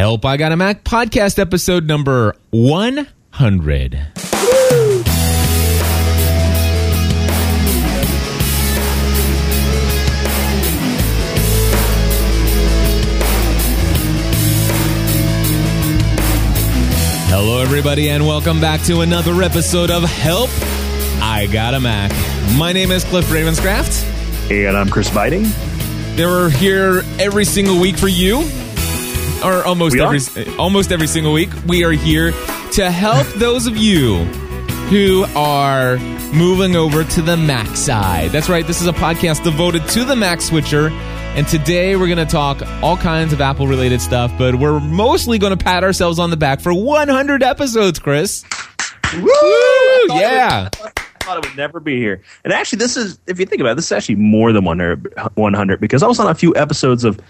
Help I Got a Mac podcast episode number 100. Hello, everybody, and welcome back to another episode of Help I Got a Mac. My name is Cliff Ravenscraft. And I'm Chris Biting. They're here every single week for you, or almost We are? every almost every single week. We are here to help those of you who are moving over to the Mac side. That's right. This is a podcast devoted to the Mac switcher. And today we're going to talk all kinds of Apple related stuff, but we're mostly going to pat ourselves on the back for 100 episodes, Chris. Woo! yeah. I thought it would never be here. And actually, this is, if you think about it, this is actually more than 100, 100 because I was on a few episodes of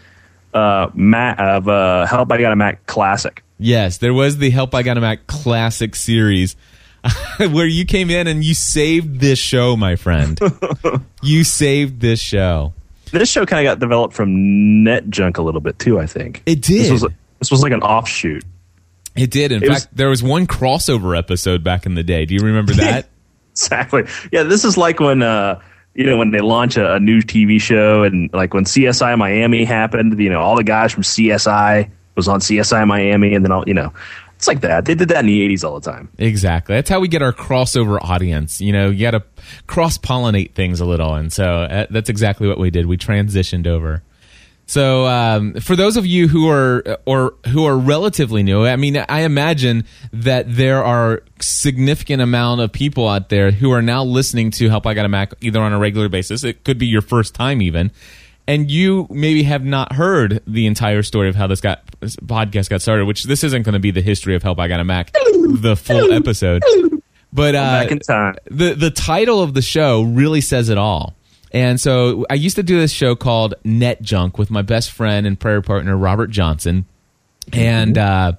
uh, Mac, of uh, Help I Got a Mac Classic. Yes, there was the Help I Got a Mac classic series where you came in and you saved this show, my friend. you saved this show. This show kind of got developed from Net Junk a little bit too, I think. It did. This was, this was like an offshoot. It did. In It fact, was- there was one crossover episode back in the day. Do you remember that? Exactly. Yeah, this is like when uh you know when they launch a, a new TV show and like when CSI Miami happened, you know, all the guys from CSI was on CSI Miami and then all you know, it's like that. They did that in the 80s all the time. exactly. That's how we get our crossover audience. You know, you got to cross pollinate things a little. And so uh, that's exactly what we did. We transitioned over. So, um, for those of you who are or who are relatively new, I mean, I imagine that there are significant amount of people out there who are now listening to Help I Got a Mac either on a regular basis. It could be your first time even, and you maybe have not heard the entire story of how this got this podcast got started. Which this isn't going to be the history of Help I Got a Mac, the full episode. But uh, Back in time. the the title of the show really says it all. And so I used to do this show called Net Junk with my best friend and prayer partner Robert Johnson, and uh,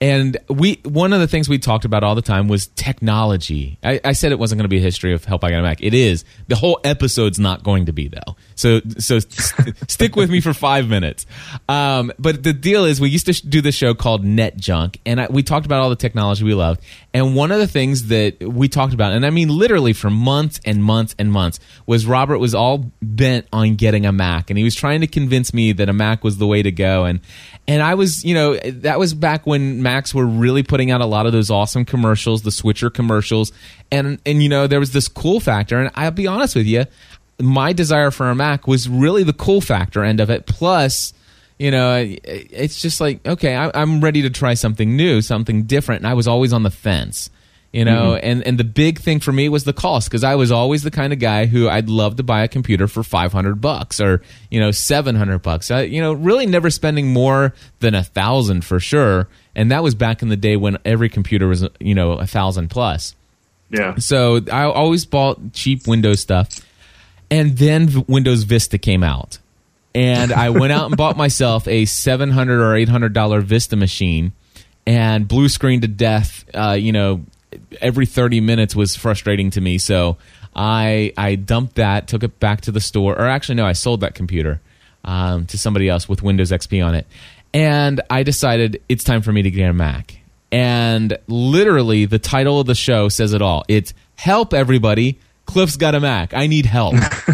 and we one of the things we talked about all the time was technology. I, I said it wasn't going to be a history of Help I Got a Mac. It is. The whole episode's not going to be though. So so st- stick with me for five minutes. Um, but the deal is, we used to sh- do this show called Net Junk, and I, we talked about all the technology we loved. And one of the things that we talked about, and I mean literally for months and months and months, was Robert was all bent on getting a Mac, and he was trying to convince me that a Mac was the way to go. And and I was, you know, that was back when Macs were really putting out a lot of those awesome commercials, the switcher commercials, and and you know there was this cool factor. And I'll be honest with you, my desire for a Mac was really the cool factor end of it. Plus, you know, it's just like okay, I, I'm ready to try something new, something different, and I was always on the fence. You know, mm-hmm. and and the big thing for me was the cost because I was always the kind of guy who I'd love to buy a computer for five hundred bucks or you know seven hundred bucks. I, you know, really never spending more than a thousand for sure. And that was back in the day when every computer was you know a thousand plus. Yeah. So I always bought cheap Windows stuff. And then Windows Vista came out. And I went out and bought myself a 700 or $800 Vista machine and blue screen to death. Uh, you know, every 30 minutes was frustrating to me. So I, I dumped that, took it back to the store. Or actually, no, I sold that computer um, to somebody else with Windows XP on it. And I decided it's time for me to get a Mac. And literally, the title of the show says it all. It's Help Everybody. Cliff's got a Mac. I need help.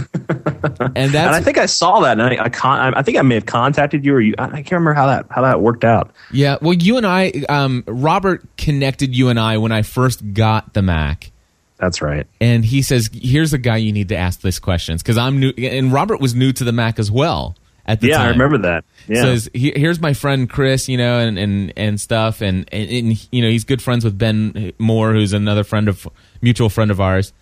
and And I think I saw that, and I, I, con- I think I may have contacted you, or you. I I can't remember how that how that worked out. yeah. Well, you and I, um, Robert connected you and I when I first got the Mac. That's right. and he says, "Here's a guy you need to ask this questions because I'm new." And Robert was new to the Mac as well at the time. Yeah, time. I remember that. Yeah. Says, "Here's my friend Chris, you know, and and and stuff, and, and and you know he's good friends with Ben Moore, who's another friend of mutual friend of ours."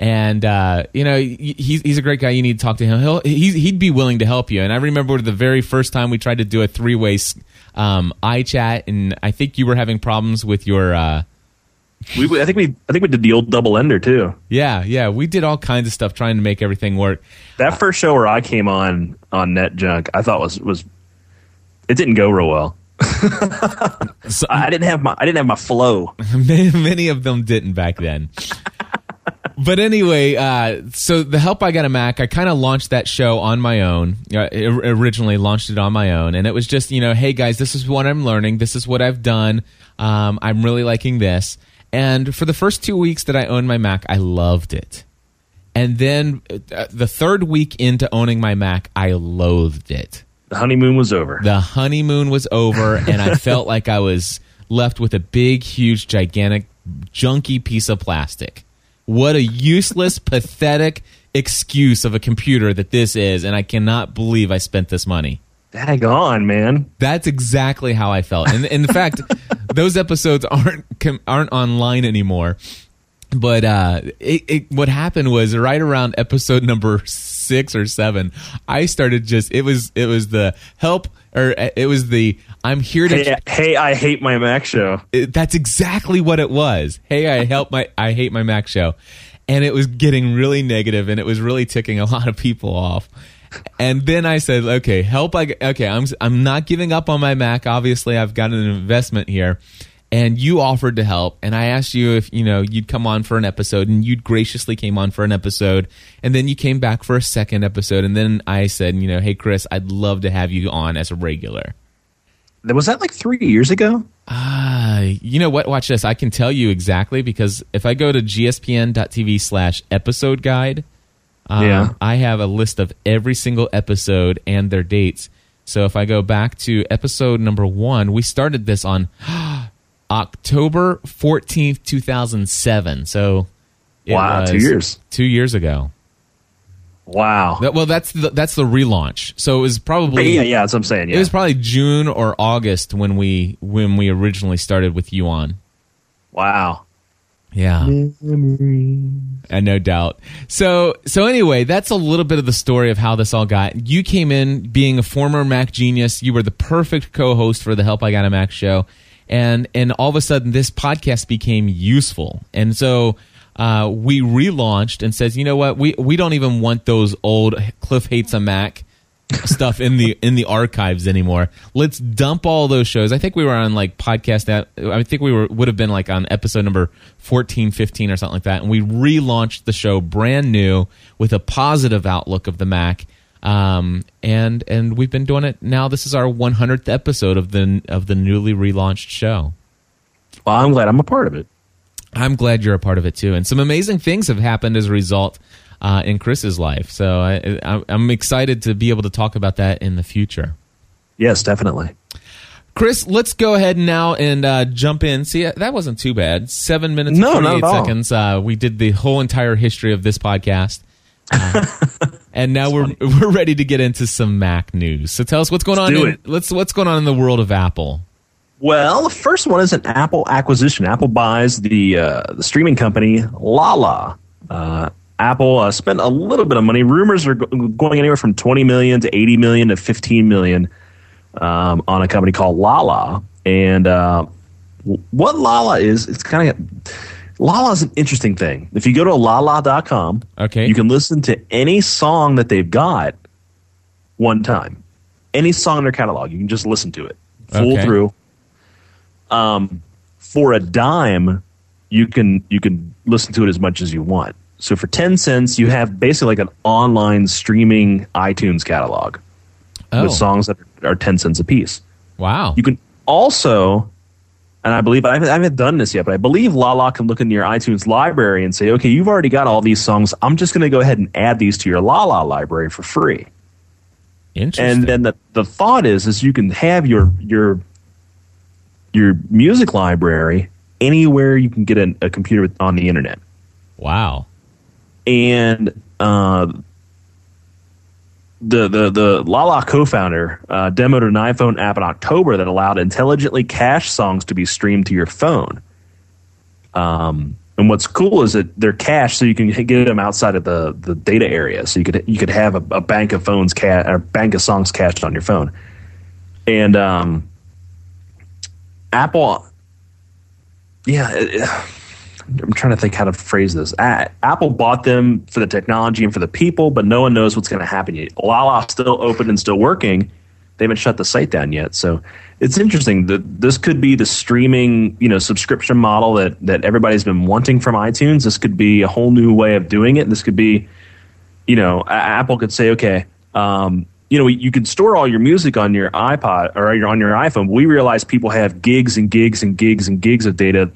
And uh, you know he's he's a great guy. You need to talk to him. He'll he's, he'd be willing to help you. And I remember the very first time we tried to do a three way um, iChat, and I think you were having problems with your uh, we, I think we I think we did the old double ender too. yeah yeah. We did all kinds of stuff trying to make everything work. That first show where I came on on Net Junk, I thought was was it didn't go real well. So, I didn't have my I didn't have my flow. many of them didn't back then. But anyway, uh, so the help I got a Mac, I kind of launched that show on my own. Uh, originally launched it on my own, and it was just you know, hey guys, this is what I'm learning. This is what I've done. Um, I'm really liking this. And for the first two weeks that I owned my Mac, I loved it. And then uh, the third week into owning my Mac, I loathed it. The honeymoon was over. The honeymoon was over, and I felt like I was left with a big, huge, gigantic, junky piece of plastic. What a useless, pathetic excuse of a computer that this is, and I cannot believe I spent this money. Dag on, man. That's exactly how I felt. And in fact, those episodes aren't aren't online anymore. But uh, it, it, what happened was right around episode number six or seven, I started just it was it was the help or uh, it was the I'm here to. Hey, hey I hate my Mac show. It, that's exactly what it was. Hey, I help my I hate my Mac show, and it was getting really negative, and it was really ticking a lot of people off. And then I said, okay, help. I okay, I'm I'm not giving up on my Mac. Obviously, I've got an investment here and you offered to help. And i asked you if you know you'd come on for an episode and you graciously came on for an episode. And then you came back for a second episode. And then i said you know hey chris i'd love to have you on as a regular. Was that like three years ago? Ah uh, you know what? Watch this. I can tell you exactly because if i go to gspn.tv slash episode guide uh, yeah. i have a list of every single episode and their dates. So if i go back to episode number one we started this on October 14th, 2007. So wow, two years. Two years ago. Wow. That, well, that's the, that's the relaunch. So it was probably yeah, yeah. That's what I'm saying. Yeah. It was probably June or August when we when we originally started with you on. Wow. Yeah. And no doubt. So so anyway, that's a little bit of the story of how this all got. You came in being a former Mac genius. You were the perfect co-host for the Help I Got a Mac show and and all of a sudden this podcast became useful. And so uh, we relaunched and says you know what? We we don't even want those old cliff hates a mac stuff in the in the archives anymore. Let's dump all those shows. I think we were on like podcast that i think we were would have been like on episode number 14 15 or something like that. And we relaunched the show brand new with a positive outlook of the mac um, and and we've been doing it now. This is our 100th episode of the of the newly relaunched show. Well, I'm glad I'm a part of it. I'm glad you're a part of it too. And some amazing things have happened as a result uh, in Chris's life. So I, I'm excited to be able to talk about that in the future. Yes, definitely. Chris, let's go ahead now and uh, jump in. See, that wasn't too bad. Seven minutes no, and 48 seconds. Uh, we did the whole entire history of this podcast. Uh, and now we're funny. we're ready to get into some Mac news. So tell us what's going on. In, let's what's going on in the world of Apple. Well, the first one is an Apple acquisition. Apple buys the uh, the streaming company Lala. Uh, Apple uh, spent a little bit of money. Rumors are going anywhere from 20 million to 80 million to 15 million um, on a company called Lala. And uh, what Lala is, it's kind of Lala is an interesting thing. If you go to lala.com, okay. you can listen to any song that they've got one time. Any song in their catalog, you can just listen to it full okay. through. Um, for a dime, you can you can listen to it as much as you want. So for ten cents, you have basically like an online streaming iTunes catalog oh. with songs that are ten cents a piece. Wow! You can also and I believe I haven't, I haven't, done this yet, but I believe Lala can look in your iTunes library and say, okay, you've already got all these songs. I'm just going to go ahead and add these to your Lala library for free. Interesting. And then the, the thought is, is you can have your your your music library anywhere you can get a, a computer on the internet. Wow. And uh, the the the Lala co-founder uh, demoed an iPhone app in October that allowed intelligently cached songs to be streamed to your phone. Um, and what's cool is that they're cached, so you can get them outside of the, the data area. So you could you could have a, a bank of phones ca- or bank of songs cached on your phone. And um, Apple, yeah. It, I'm trying to think how to phrase this. Apple bought them for the technology and for the people, but no one knows what's going to happen yet. Lala still open and still working, they haven't shut the site down yet. So it's interesting that this could be the streaming, you know, subscription model that that everybody's been wanting from iTunes. This could be a whole new way of doing it. This could be, you know, Apple could say, okay, um, you know, you can store all your music on your iPod or on your iPhone. We realize people have gigs and gigs and gigs and gigs of data,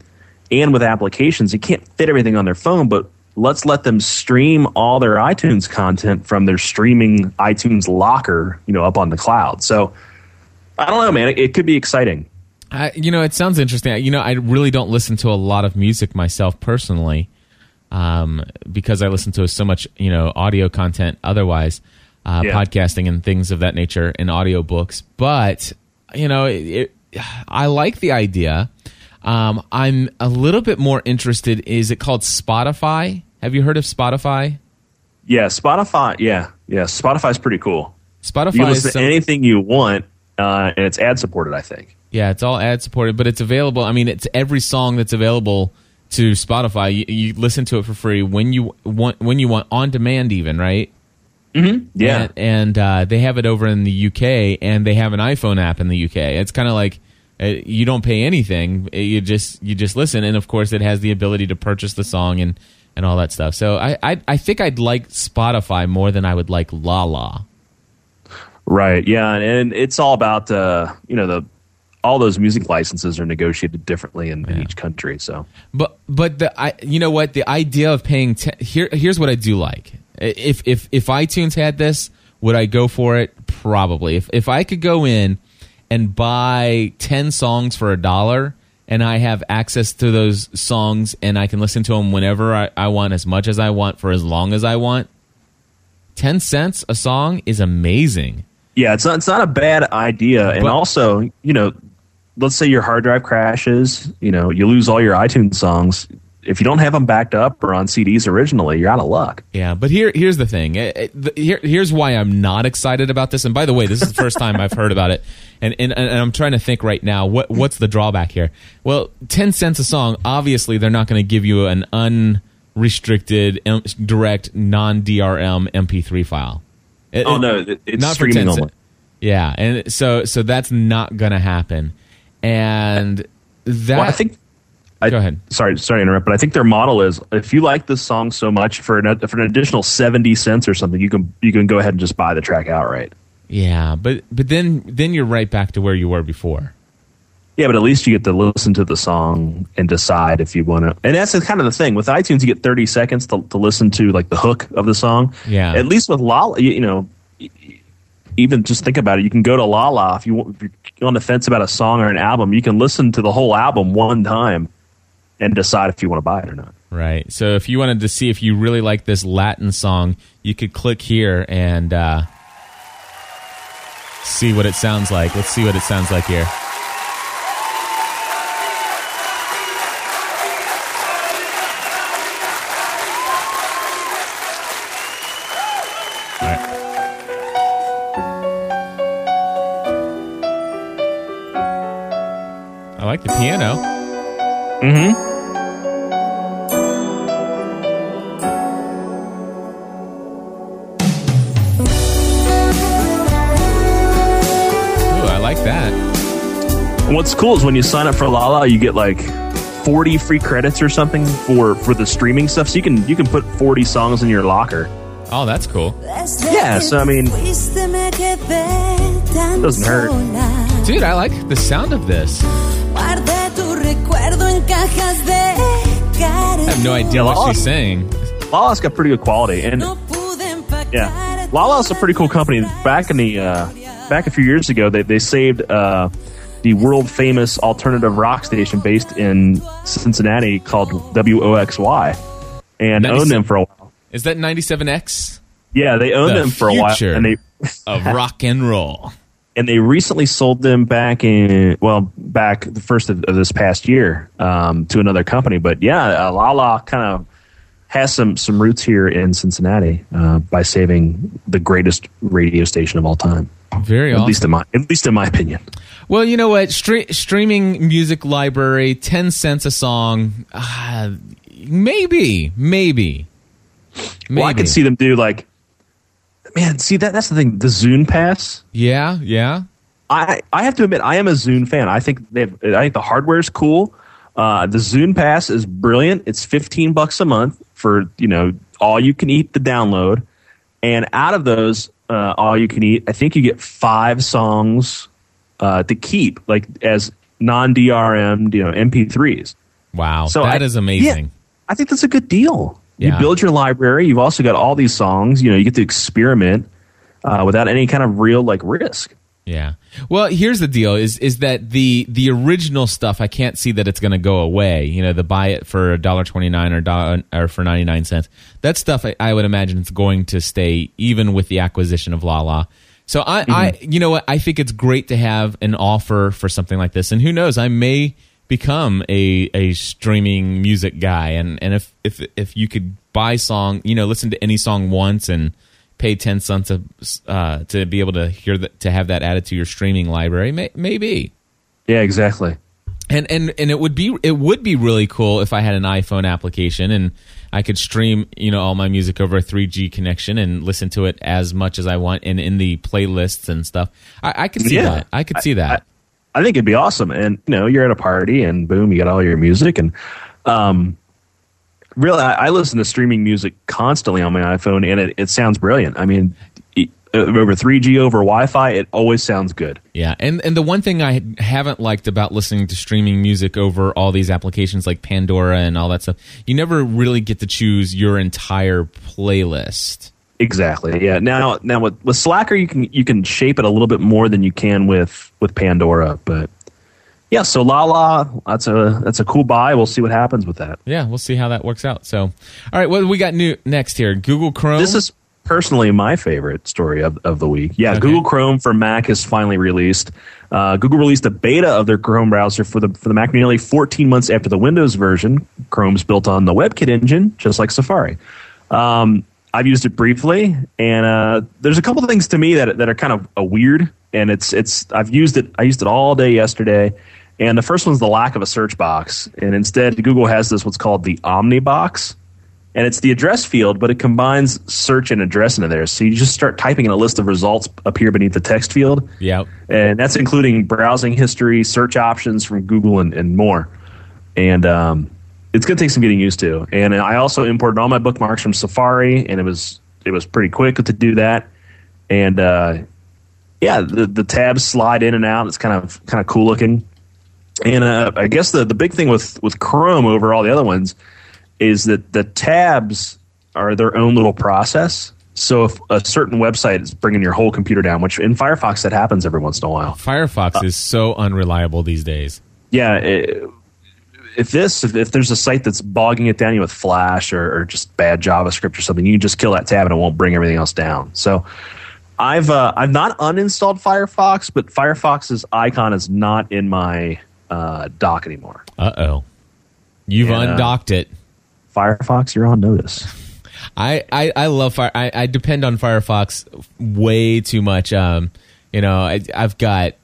and with applications, you can't fit everything on their phone. But let's let them stream all their iTunes content from their streaming iTunes locker, you know, up on the cloud. So I don't know, man. It, it could be exciting. I, you know, it sounds interesting. You know, I really don't listen to a lot of music myself personally, um, because I listen to so much, you know, audio content otherwise, uh, yeah. podcasting and things of that nature, and audiobooks. But you know, it, it, I like the idea. Um, I'm a little bit more interested. Is it called Spotify? Have you heard of Spotify? Yeah, Spotify. Yeah, yeah. Spotify's pretty cool. Spotify you listen to anything you want, uh, and it's ad supported. I think. Yeah, it's all ad supported, but it's available. I mean, it's every song that's available to Spotify. You, you listen to it for free when you want, when you want, on demand, even right. Mm-hmm. Yeah, and, and uh, they have it over in the UK, and they have an iPhone app in the UK. It's kind of like you don't pay anything; you just you just listen, and of course, it has the ability to purchase the song and and all that stuff. So I, I, I think I'd like Spotify more than I would like La La. Right. Yeah, and it's all about uh, you know the all those music licenses are negotiated differently in, yeah. in each country. So, but but the I you know what the idea of paying ten, here here's what I do like if if if iTunes had this would I go for it probably if if I could go in and buy ten songs for a dollar and I have access to those songs and I can listen to them whenever I, I want, as much as I want, for as long as I want. 10 cents a song is amazing. Yeah, it's not, it's not a bad idea. And also, you know, let's say your hard drive crashes, you know, you lose all your iTunes songs if you don't have them backed up or on CDs originally, you're out of luck. Yeah, but here here's the thing. Here, here's why I'm not excited about this. And by the way, this is the first time I've heard about it, and, and and I'm trying to think right now what what's the drawback here. Well, ten cents a song. Obviously, they're not going to give you an unrestricted, direct, non DRM MP3 file. It, oh no, it's not streaming for 10 only. Yeah, and so so that's not going to happen. And that well, I think I, Go ahead. Sorry, sorry to interrupt, but I think their model is if you like this song so much for an, for an additional seventy cents or something, you can you can go ahead and just buy the track outright. Yeah, but but then then you're right back to where you were before. Yeah, but at least you get to listen to the song and decide if you want to. And that's kind of the thing with iTunes. You get 30 seconds to, to listen to like the hook of the song. Yeah. At least with Lala, you, you know, even just think about it. You can go to Lala if you if you're on the fence about a song or an album. You can listen to the whole album one time and decide if you want to buy it or not. Right. So if you wanted to see if you really like this Latin song, you could click here and uh, see what it sounds like. Let's see what it sounds like here. I like the piano. Mm-hmm. What's cool is when you sign up for Lala, you get like 40 free credits or something for for the streaming stuff. So you can you can put 40 songs in your locker. Oh, that's cool. Yeah, so I mean, doesn't hurt. Dude, I like the sound of this. I have no idea what she's saying. Lala's got pretty good quality, and yeah, Lala's a pretty cool company. Back in the uh, back a few years ago, they they saved. Uh, the world famous alternative rock station based in Cincinnati called WOXY and owned them for a while. Is that 97X? Yeah, they owned the them for a while and they of rock and roll. And they recently sold them back in well, back the first of, of this past year um, to another company. But yeah, uh, Lala kind of has some some roots here in Cincinnati uh, by saving the greatest radio station of all time. Very at awesome. least in my at least in my opinion. Well, you know what? Stre- streaming music library, ten cents a song. Uh, maybe, maybe, maybe. Well, I could see them do like man, see that that's the thing. The Zune Pass. Yeah, yeah. I I have to admit, I am a Zune fan. I think they have, I think the hardware is cool. Uh, the Zune Pass is brilliant. It's fifteen bucks a month for you know all you can eat the download, and out of those uh, all you can eat, I think you get five songs uh, to keep, like as non DRM, you know, MP3s. Wow, So that I- is amazing. Yeah, I think that's a good deal. You build your library. You've also got all these songs. You know, you get to experiment uh, without any kind of real like risk. Yeah. Well, here's the deal: is is that the the original stuff? I can't see that it's going to go away. You know, the buy it for a dollar twenty nine or dollar or for ninety nine cents. That stuff, I, I would imagine, it's going to stay even with the acquisition of Lala. So I, I, you know what? I think it's great to have an offer for something like this, and who knows? I may become a a streaming music guy, and and if if if you could buy song, you know, listen to any song once and pay 10 cents a, uh, to be able to hear that to have that added to your streaming library may, maybe Yeah, exactly. and and and it would be it would be really cool if I had an iPhone application and I could stream you know all my music over a 3G connection and listen to it as much as I want and in the playlists and stuff. I, I could see Yeah. that. I could see that. I think it'd be awesome. And you know, you're at a party, and boom, you got all your music. And um, really, I, I listen to streaming music constantly on my iPhone, and it, it sounds brilliant. I mean, Uh, over 3G over Wi-Fi, it always sounds good. Yeah, and and the one thing I haven't liked about listening to streaming music over all these applications like Pandora and all that stuff, you never really get to choose your entire playlist. Exactly. Yeah. Now, now with, with Slacker, you can you can shape it a little bit more than you can with with Pandora, but yeah. So Lala, that's a that's a cool buy. We'll see what happens with that. Yeah, we'll see how that works out. So, all right, what do we got new next here? Google Chrome. This is personally my favorite story of, of the week. Yeah, Okay. Google Chrome for Mac is finally released. Uh, Google released a beta of their Chrome browser for the for the Mac nearly 14 months after the Windows version. Chrome's built on the WebKit engine, just like Safari. Um, I've used it briefly, and uh, there's a couple things to me that that are kind of uh, weird. And it's it's I've used it I used it all day yesterday. And the first one's the lack of a search box, and instead Google has this what's called the Omni box, and it's the address field, but it combines search and address into there. So you just start typing in a list of results appear beneath the text field, Yep. and that's including browsing history, search options from Google, and, and more. And um, it's going to take some getting used to. And I also imported all my bookmarks from Safari, and it was it was pretty quick to do that. And uh, yeah, the the tabs slide in and out. It's kind of kind of cool looking. And uh, I guess the the big thing with with Chrome over all the other ones is that the tabs are their own little process. So if a certain website is bringing your whole computer down, which in Firefox that happens every once in a while, Firefox is so unreliable these days. yeah. It, if this, if, if there's a site that's bogging it down you with Flash or, or just bad JavaScript or something, you can just kill that tab and it won't bring everything else down. So I've uh, I've not uninstalled Firefox, but Firefox's icon is not in my uh, dock anymore. Uh oh. You've Yeah. undocked it. Firefox, you're on notice. I, I, I love Fire. I, I depend on Firefox way too much. Um, you know, I, I've got,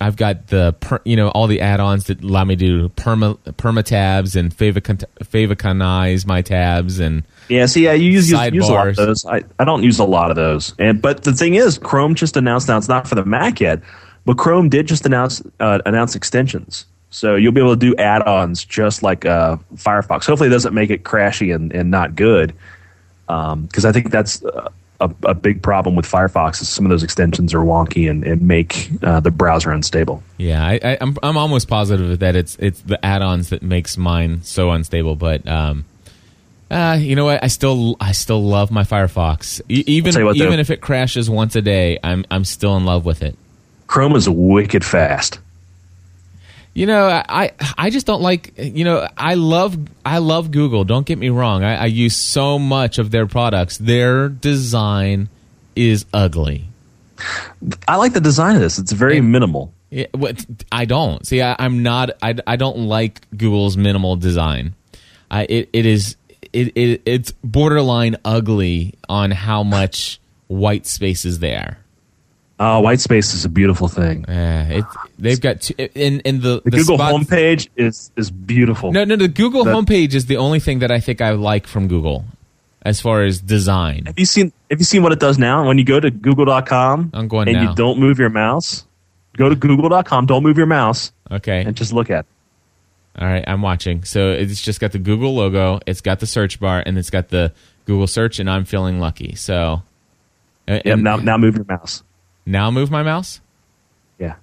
I've got the, per, you know, all the add-ons that allow me to do perma, perma tabs and favicon, faviconize my tabs and Yeah, see, yeah, you use, use, use a lot of those. I, I don't use a lot of those. And but the thing is, Chrome just announced now it's not for the Mac yet, but Chrome did just announce uh, announce extensions. So you'll be able to do add-ons just like uh, Firefox. Hopefully, it doesn't make it crashy and, and not good. Because I think that's a, a, a big problem with Firefox is some of those extensions are wonky and, and make uh, the browser unstable. Yeah, I, I, I'm I'm almost positive that it's it's the add-ons that makes mine so unstable. But um, uh, you know what? I still I still love my Firefox. E- even what, even if it crashes once a day, I'm I'm still in love with it. Chrome is wicked fast. You know, I I just don't like. You know, I love I love Google. Don't get me wrong. I, I use so much of their products. Their design is ugly. I like the design of this. It's very Yeah. minimal. Yeah, I don't see. I, I'm not. I, I don't like Google's minimal design. I it, it is it, it it's borderline ugly on how much white space is there. Oh, white space is a beautiful thing. Uh, it, they've got two, in in the, The, Google spot- homepage is is beautiful. No, no, the Google That- homepage is the only thing that I think I like from Google. as far as design. Have you seen Have you seen what it does now? When you go to Google.com I'm going and now. you don't move your mouse, go to Google.com. Don't move your mouse Okay. and just look at. it. All right, I'm watching. So it's just got the Google logo, it's got the search bar, and it's got the Google search, and I'm feeling lucky. So, and Yep, now now move your mouse. Now move my mouse. Yeah.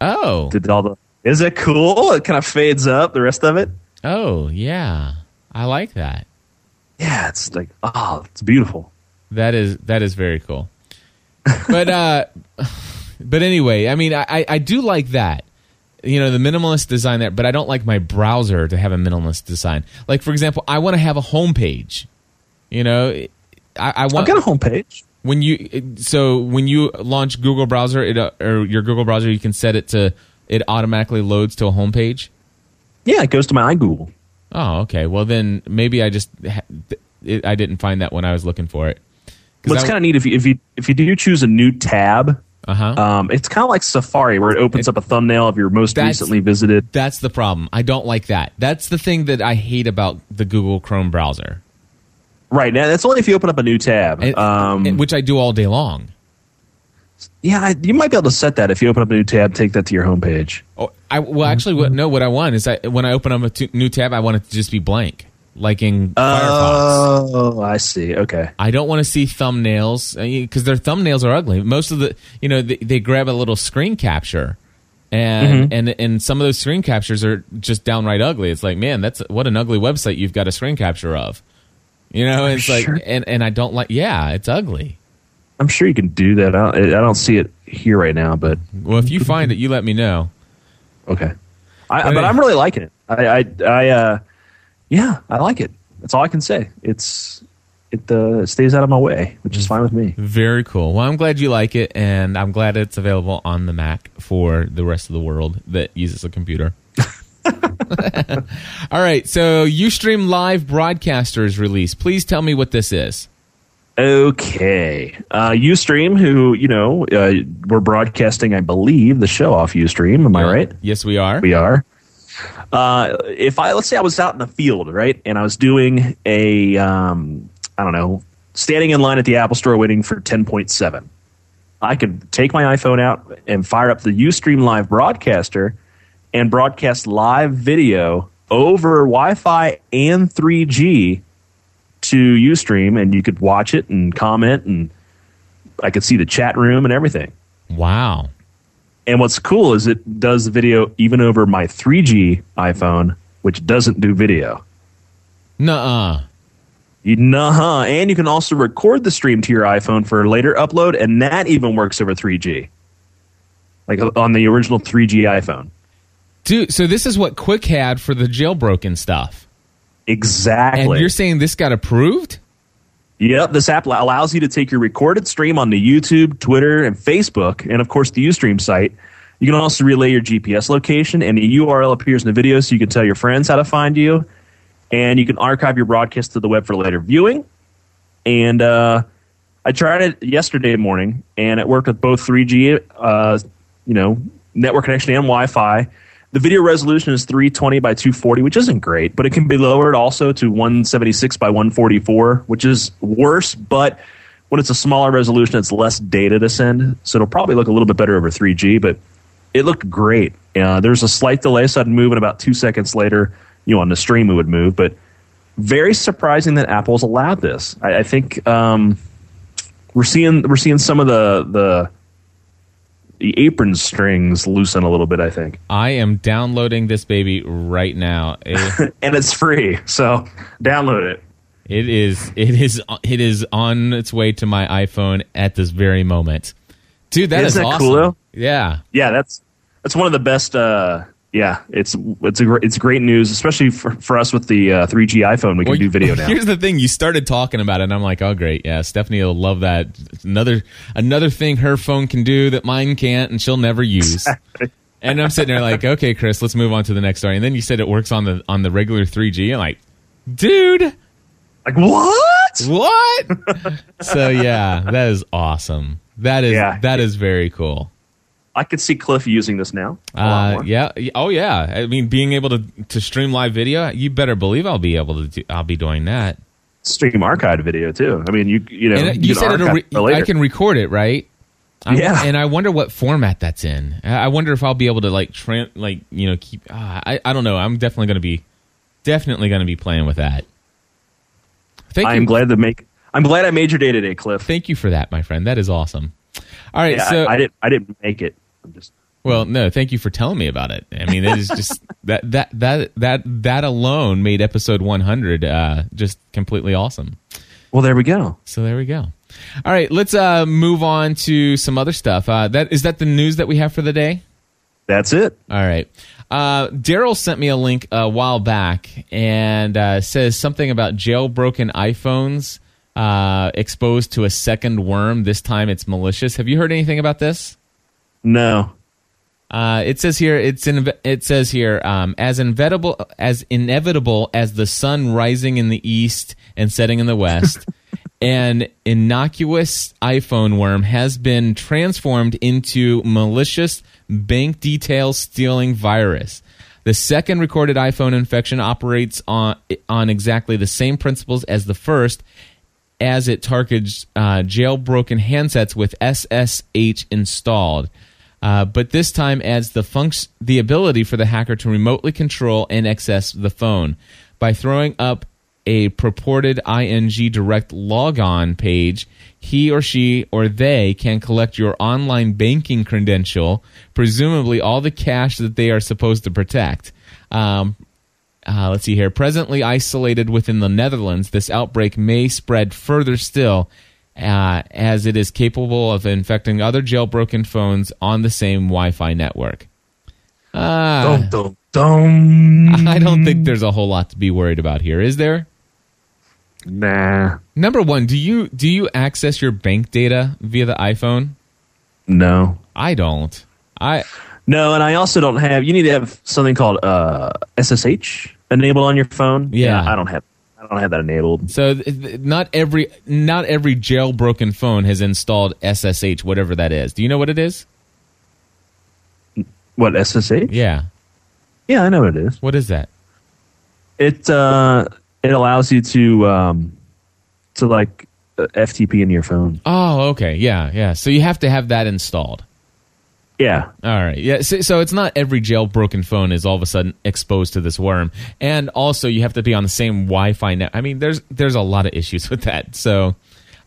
Oh, Did all the Is it cool? It kind of fades up the rest of it. oh yeah, I like that. Yeah, it's like oh, it's beautiful. That is that is very cool. But uh, but anyway, I mean, I I- do like that. You know, the minimalist design there, but I don't like my browser to have a minimalist design. Like for example, I want to have a homepage. You know, I, I I've want got a homepage. When you so when you launch Google browser it, uh, or your Google browser, you can set it to it automatically loads to a homepage. Yeah, it goes to my iGoogle. Oh, okay. Well, then maybe I just it, I didn't find that when I was looking for it. What's kind of neat if you if you if you do choose a new tab, uh huh. um, it's kind of like Safari where it opens up a thumbnail of your most recently visited. That's the problem. I don't like that. That's the thing that I hate about the Google Chrome browser, Right now, that's only if you open up a new tab. And- um, and- which I do all day long. yeah, I, you might be able to set that if you open up a new tab. Take that to your homepage. Oh, I well actually what, no. What I want is I when I open up a t- new tab, I want it to just be blank, like in Firefox. Oh, I see. Okay. I don't want to see thumbnails because their thumbnails are ugly. Most of the, you know, they, they grab a little screen capture, and and and some of those screen captures are just downright ugly. It's like, man, that's what an ugly website you've got a screen capture of. You know, it's Sure. like, and and I don't like. Yeah, it's ugly. I'm sure you can do that. I don't, I don't see it here right now, but Well, if you find it, you let me know. okay. I, But but I- I'm really liking it. I, I, I uh, yeah, I like it. That's all I can say. It's it uh, stays out of my way, which is fine with me. Very cool. Well, I'm glad you like it, and I'm glad it's available on the Mac for the rest of the world that uses a computer. All right, so Ustream Live Broadcasters release. Please tell me what this is. Okay, uh, UStream, who you know, uh, we're broadcasting, I believe, the show off UStream. Am I right? Yes, we are. We are. Uh, if I let's say I was out in the field, right, and I was doing a, um, I don't know, standing in line at the Apple Store waiting for ten point seven, I could take my iPhone out and fire up the UStream Live broadcaster and broadcast live video over Wi-Fi and 3G to UStream, and you could watch it and comment, and I could see the chat room and everything. Wow. And what's cool is it does the video even over my 3G iPhone, which doesn't do video. Nuh-uh. You nuh And you can also record the stream to your iPhone for later upload, and that even works over 3G. Like on the original 3G iPhone. Dude, so this is what Qik had for the jailbroken stuff. Exactly. And you're saying this got approved? Yep, this app allows you to take your recorded stream onto YouTube, Twitter, and Facebook, and of course the Ustream site. You can also relay your GPS location, and the URL appears in the video so you can tell your friends how to find you. And you can archive your broadcast to the web for later viewing. And uh, I tried it yesterday morning, and it worked with both 3G, uh, you know, network connection and Wi-Fi. The video resolution is 320 by 240, which isn't great, but it can be lowered also to 176 by 144, which is worse. But when it's a smaller resolution, it's less data to send, so it'll probably look a little bit better over 3G. But it looked great. Uh, there's a slight delay, so I'd move, and about two seconds later, you know, on the stream it would move. But very surprising that Apple's allowed this. I, I think um, we're seeing we're seeing some of the the the apron strings loosen a little bit. I think, I am downloading this baby right now. It, and it's free, so download it. it is it is it is on its way to my iPhone at this very moment. Dude, that is Isn't that awesome. cool? Yeah. Yeah, that's that's one of the best. Uh, yeah, it's it's a it's great news, especially for, for us with the uh, 3G iPhone. We can Well, do video now. Here's the thing: you started talking about it, and I'm like, "Oh, great, yeah, Stephanie will love that." Another another thing her phone can do that mine can't, and she'll never use. And I'm sitting there like, "Okay, Chris, let's move on to the next story." And then you said it works on the on the regular 3G. I'm like, "Dude, Like what? what?" so yeah, that is awesome. That is Yeah. that is very cool. I could see Cliff using this now. Uh, yeah. Oh, yeah. I mean, being able to to stream live video, you better believe I'll be able to. Do, I'll be doing that. Stream archived video too. I mean, you you know And you, can said re-. I can record it, right? I- Yeah. and I wonder what format that's in. I wonder if I'll be able to like, tran like you know, keep. Uh, I I don't know. I'm definitely going to be, definitely going to be playing with that. Thank I'm you. glad to make. I'm glad I made your day today, Cliff. Thank you for that, my friend. That is awesome. All right, Yeah, so I, I didn't. I didn't make it. I'm just. Well, no, thank you for telling me about it. I mean, it is just that that that that that alone made episode 100 uh, just completely awesome. Well, there we go. So there we go. All right, let's uh, move on to some other stuff. Uh, that is that the news that we have for the day. That's it. All right. Uh, Daryl sent me a link a while back and uh, says something about jailbroken iPhones uh, exposed to a second worm. This time it's malicious. Have you heard anything about this? No. Uh, it says here it's in, it says here um, as inevitable as inevitable as the sun rising in the east and setting in the west. an innocuous iPhone worm has been transformed into malicious bank detail stealing virus. The second recorded iPhone infection operates on on exactly the same principles as the first, as it targets uh, jailbroken handsets with SSH installed. Uh, but this time adds the func- the ability for the hacker to remotely control and access the phone by throwing up a purported ING direct logon page. He or she or they can collect your online banking credential, presumably all the cash that they are supposed to protect. Um, uh, let's see here. Presently isolated within the Netherlands, this outbreak may spread further still, uh, as it is capable of infecting other jailbroken phones on the same Wi-Fi network. Uh, Dum, dum, dum. I don't think there's a whole lot to be worried about here, is there? Nah. Number one, do you do you access your bank data via the iPhone? No. I don't. I No, and I also don't have. You need to have something called uh, SSH enabled on your phone. Yeah. I don't have. I don't have that enabled. so th- th- not every not every jailbroken phone has installed SSH, whatever that is. Do you know what it is? What SSH? Yeah. Yeah, I know what it is. What is that? It uh, it allows you to um, to like uh, FTP into your phone. Oh, okay. Yeah, yeah. So you have to have that installed. Yeah. All right. Yeah. So, so it's not every jailbroken phone is all of a sudden exposed to this worm, and also you have to be on the same Wi-Fi net. I mean, there's there's a lot of issues with that. So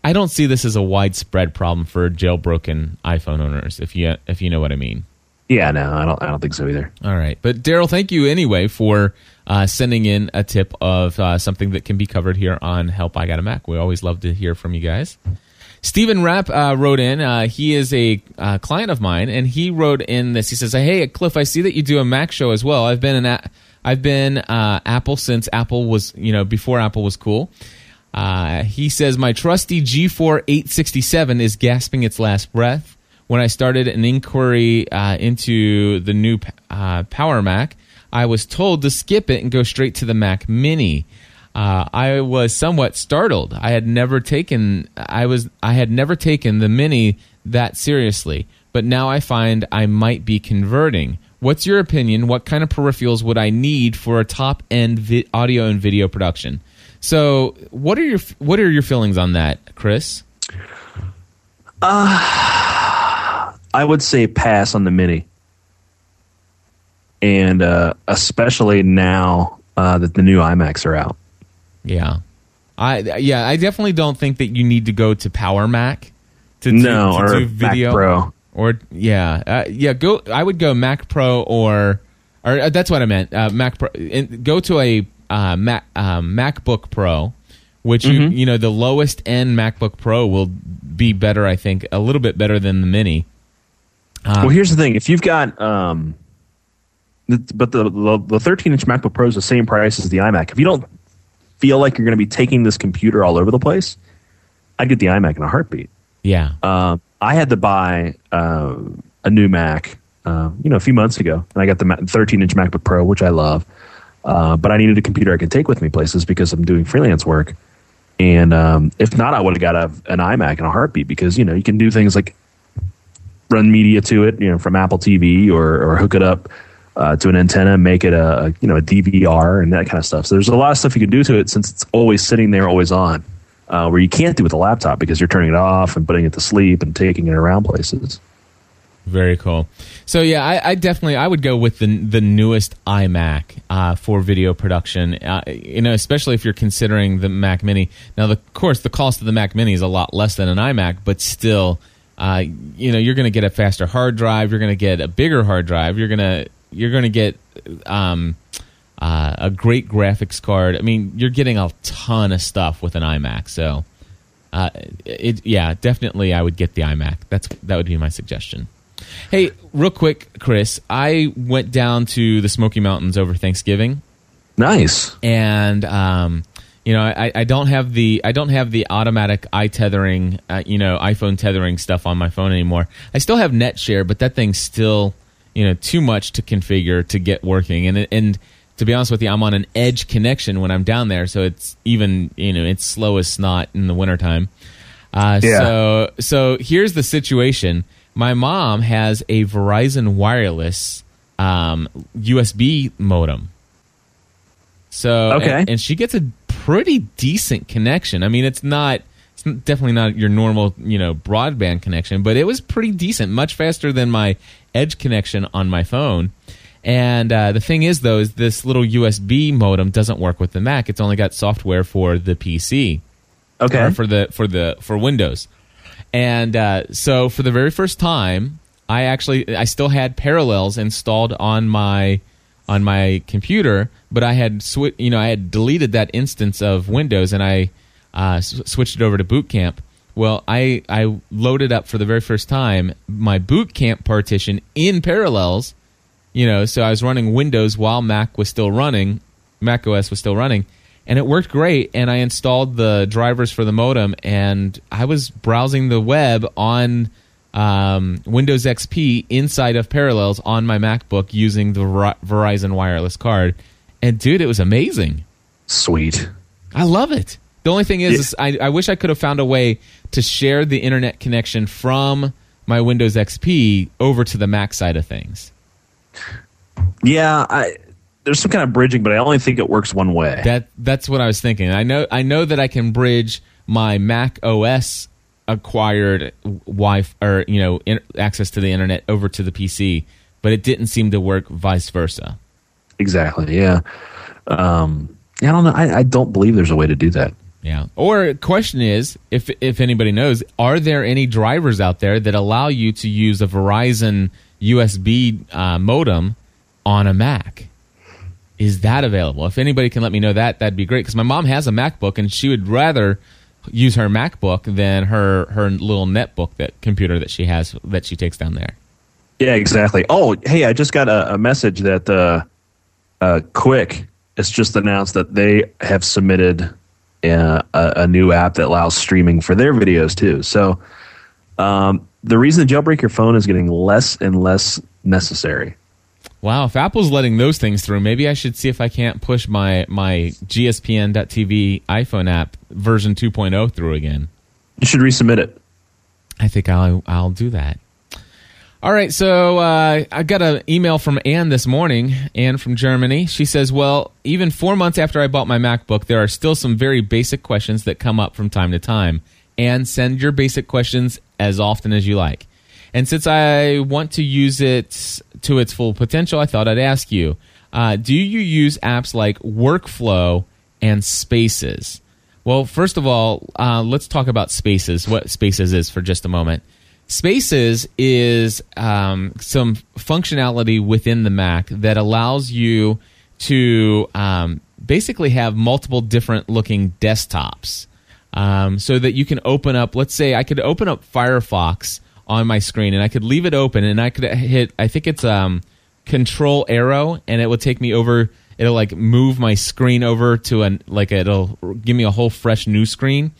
I don't see this as a widespread problem for jailbroken iPhone owners. If you if you know what I mean. Yeah. No, I don't. I don't think so either. All right. But Daryl, thank you anyway for uh, sending in a tip of uh, something that can be covered here on Help I Got a Mac. We always love to hear from you guys. Stephen Rapp uh, wrote in. Uh, he is a uh, client of mine, and he wrote in this. He says, "Hey, Cliff, I see that you do a Mac show as well. I've been an a- I've been uh, Apple since Apple was you know before Apple was cool." Uh, he says, My trusty G4 867 is gasping its last breath. When I started an inquiry uh, into the new Power Mac, I was told to skip it and go straight to the Mac Mini. Uh, I was somewhat startled. I had never taken I was I had never taken the Mini that seriously, but now I find I might be converting. What's your opinion? What kind of peripherals would I need for a top end vi- audio and video production? So, what are your what are your feelings on that, Chris? I would say pass on the mini, and uh, especially now uh, that the new iMacs are out. Yeah, I yeah, I definitely don't think that you need to go to Power Mac to do, No, to or do video Mac Pro. or yeah, uh, yeah. Go. I would go Mac Pro or or uh, that's what I meant. Uh, Mac Pro. And go to a uh, Mac uh, MacBook Pro, which you Mm-hmm. you know the lowest end MacBook Pro will be better. I think a little bit better than the Mini. well, here's the thing: if you've got, um, but the the, the 13 inch MacBook Pro is the same price as the iMac. If you don't feel like you're going to be taking this computer all over the place, I'd get the iMac in a heartbeat. Yeah. Um, I had to buy uh, a new Mac, uh, you know, a few months ago, and I got the 13 inch MacBook Pro, which I love. Uh, but I needed a computer I could take with me places because I'm doing freelance work. And um, if not, I would have got a, an iMac in a heartbeat because you know you can do things like run media to it, you know, from Apple TV or or hook it up uh, to an antenna, make it a you know a DVR and that kind of stuff. So there's a lot of stuff you can do to it since it's always sitting there, always on, uh, where you can't do with a laptop because you're turning it off and putting it to sleep and taking it around places. Very cool. So yeah, I, I, definitely I would go with the the newest iMac uh, for video production. Uh, you know, especially if you're considering the Mac Mini. Now, the, of course, the cost of the Mac Mini is a lot less than an iMac, but still, uh, you know, you're going to get a faster hard drive. You're going to get a bigger hard drive. You're going to you're going to get um, uh, a great graphics card. I mean, you're getting a ton of stuff with an iMac. So, uh, it yeah, definitely, I would get the iMac. That's that would be my suggestion. Hey, real quick, Chris, I went down to the Smoky Mountains over Thanksgiving. Nice. And um, you know, I, I don't have the I don't have the automatic eye tethering, uh, you know, iPhone tethering stuff on my phone anymore. I still have NetShare, but that thing's still you know too much to configure to get working. And and to be honest with you, I'm on an edge connection when I'm down there, so it's even you know it's slow as snot in the wintertime. Uh, yeah. So so here's the situation my mom has a Verizon wireless um, USB modem. So okay, and, and, she gets a pretty decent connection. I mean, it's not it's definitely not your normal you know broadband connection, but it was pretty decent, much faster than my Edge connection on my phone. And uh, the thing is, though, is this little USB modem doesn't work with the Mac. It's only got software for the PC. Okay. for the for the for Windows. And uh, so for the very first time, I actually I still had Parallels installed on my on my computer, but I had sw- you know I had deleted that instance of Windows and I uh, s- switched it over to Boot Camp. Well, I I loaded up for the very first time my Boot Camp partition in Parallels. You know, so I was running Windows while Mac was still running, Mac OS was still running, and it worked great. And I installed the drivers for the modem, and I was browsing the web on um, Windows XP inside of Parallels on my MacBook using the Verizon wireless card. And dude, it was amazing. Sweet. I love it. The only thing is, yeah. is I, I wish I could have found a way to share the internet connection from my Windows XP over to the Mac side of things. Yeah, I there's some kind of bridging, but I only think it works one way. That that's what I was thinking. I know I know that I can bridge my Mac OS acquired Wi or you know in, access to the internet over to the PC, but it didn't seem to work vice versa. Exactly. Yeah. Um, I don't know. I, I don't believe there's a way to do that. Yeah. Or question is, if if anybody knows, are there any drivers out there that allow you to use a Verizon USB uh, modem on a Mac? is that available? If anybody can let me know that, that'd be great. Because my mom has a MacBook and she would rather use her MacBook than her her little netbook that computer that she has that she takes down there. Yeah, exactly. Oh, hey, I just got a, a message that uh, uh, Qik has just announced that they have submitted uh, a, a, new app that allows streaming for their videos too. So um, the reason to jailbreak your phone is getting less and less necessary. Wow, if Apple's letting those things through, maybe I should see if I can't push my my GSPN.TV iPhone app version 2.0 through again. You should resubmit it. I think I'll I'll do that. All right, so uh, I got an email from Anne this morning. Anne from Germany. She says, "Well, even four months after I bought my MacBook, there are still some very basic questions that come up from time to time. And send your basic questions as often as you like. And since I want to use it to its full potential, I thought I'd ask you uh, do you use apps like Workflow and Spaces? Well, first of all, uh, let's talk about Spaces, what Spaces is for just a moment. Spaces is um, some functionality within the Mac that allows you to um, basically have multiple different looking desktops um, so that you can open up, let's say I could open up Firefox on my screen, and I could leave it open, and I could hit. I think it's um, Control Arrow, and it will take me over. It'll like move my screen over to an like it'll give me a whole fresh new screen,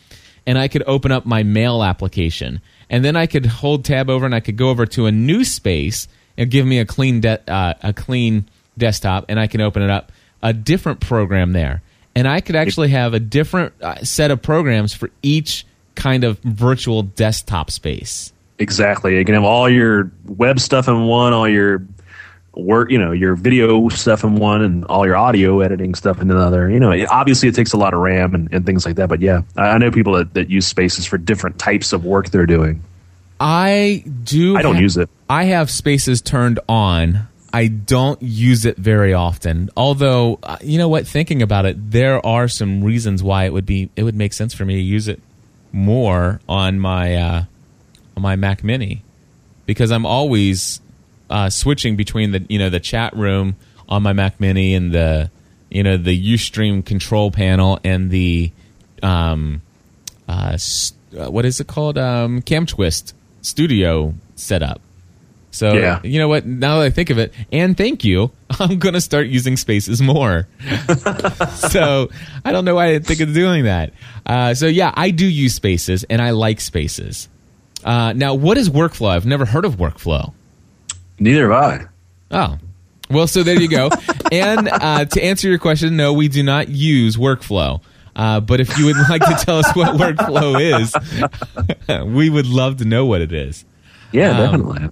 and I could open up my Mail application, and then I could hold tab over, and I could go over to a new space and give me a clean de- uh, a clean desktop, and I can open it up. A different program there, and I could actually have a different uh, set of programs for each kind of virtual desktop space. Exactly. You can have all your web stuff in one, all your work, you know, your video stuff in one, and all your audio editing stuff in another. You know, it, obviously it takes a lot of RAM and, and things like that. But yeah, I, I know people that, that use Spaces for different types of work they're doing. I do. I don't ha- use it. I have Spaces turned on. I don't use it very often. Although, uh, you know what? Thinking about it, there are some reasons why it would be it would make sense for me to use it more on my uh, on my Mac Mini because I'm always uh, switching between the you know the chat room on my Mac Mini and the you know the UStream control panel and the um, uh, s- uh, what is it called um, CamTwist Studio setup. So Yeah. you know what? Now that I think of it, and thank you, I'm going to start using Spaces more. so I don't know why I didn't think of doing that. Uh, so yeah, I do use Spaces, and I like Spaces. Uh, now, what is Workflow? I've never heard of Workflow. Neither have I. Oh. Well, so there you go. and uh, to answer your question, no, we do not use workflow. Uh, but if you would like to tell us what workflow is, we would love to know what it is. Yeah, Um, definitely.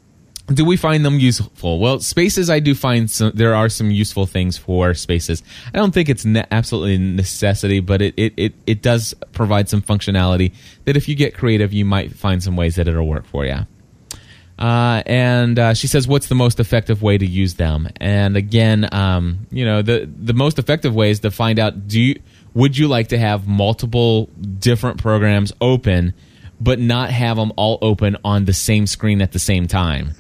Do we find them useful? Well, spaces, I do find some, there are some useful things for spaces. I don't think it's ne- absolutely a necessity, but it, it, it, it does provide some functionality that if you get creative, you might find some ways that it'll work for you. Uh, and uh, she says, "What's the most effective way to use them?" And again, um, you know, the the most effective way is to find out: do you, would you like to have multiple different programs open, but not have them all open on the same screen at the same time?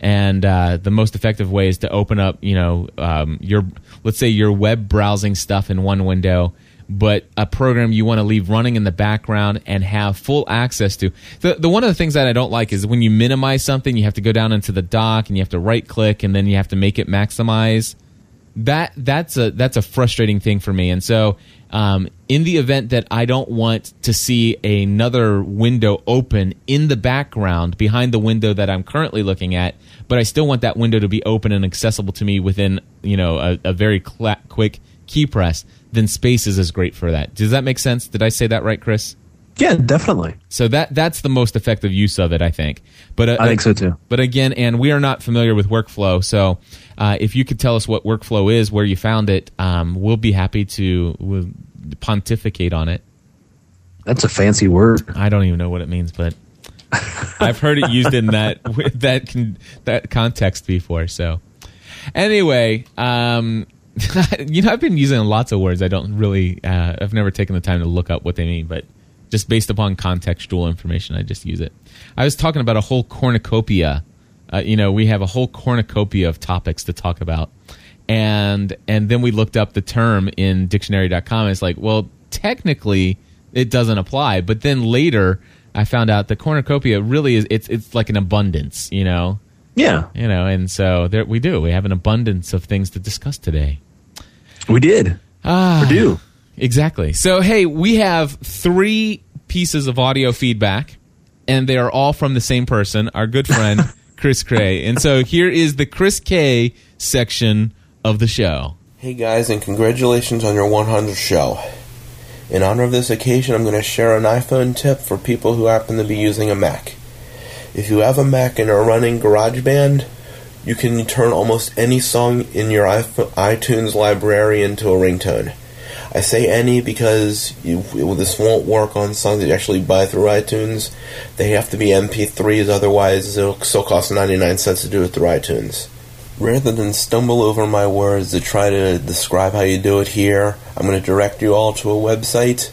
And uh, the most effective way is to open up, you know, um, your let's say your web browsing stuff in one window, but a program you want to leave running in the background and have full access to. The, the one of the things that I don't like is when you minimize something, you have to go down into the dock and you have to right click and then you have to make it maximize. That that's a that's a frustrating thing for me. And so, um, in the event that I don't want to see another window open in the background behind the window that I'm currently looking at, but I still want that window to be open and accessible to me within you know a, a very cla quick key press, then Spaces is great for that. Does that make sense? Did I say that right, Chris? Yeah, definitely. So that that's the most effective use of it, I think. But uh, I think so too. But again, and we are not familiar with workflow, so uh, if you could tell us what workflow is, where you found it, um, we'll be happy to we'll pontificate on it. That's a fancy word. I don't even know what it means, but I've heard it used in that that that context before. So anyway, um, you know, I've been using lots of words. I don't really, uh, I've never taken the time to look up what they mean, but just based upon contextual information, I just use it. I was talking about a whole cornucopia. Uh, you know, we have a whole cornucopia of topics to talk about, and and then we looked up the term in dictionary.com. It's like, well, technically, it doesn't apply. But then later, I found out the cornucopia really is it's it's like an abundance. You know, Yeah, you know, and so there we do. We have an abundance of things to discuss today. We did. Ah, Or do. Exactly. So, hey, we have three pieces of audio feedback, and they are all from the same person, our good friend, Chris Cray. And so here is the Chris K section of the show. Hey guys, and congratulations on your 100th show. In honor of this occasion, I'm going to share an iPhone tip for people who happen to be using a Mac. If you have a Mac and are running GarageBand, you can turn almost any song in your iTunes library into a ringtone. I say any because you, this won't work on songs that you actually buy through iTunes. They have to be MP3s, otherwise it'll still cost 99 cents to do it through iTunes. Rather than stumble over my words to try to describe how you do it here, I'm going to direct you all to a website.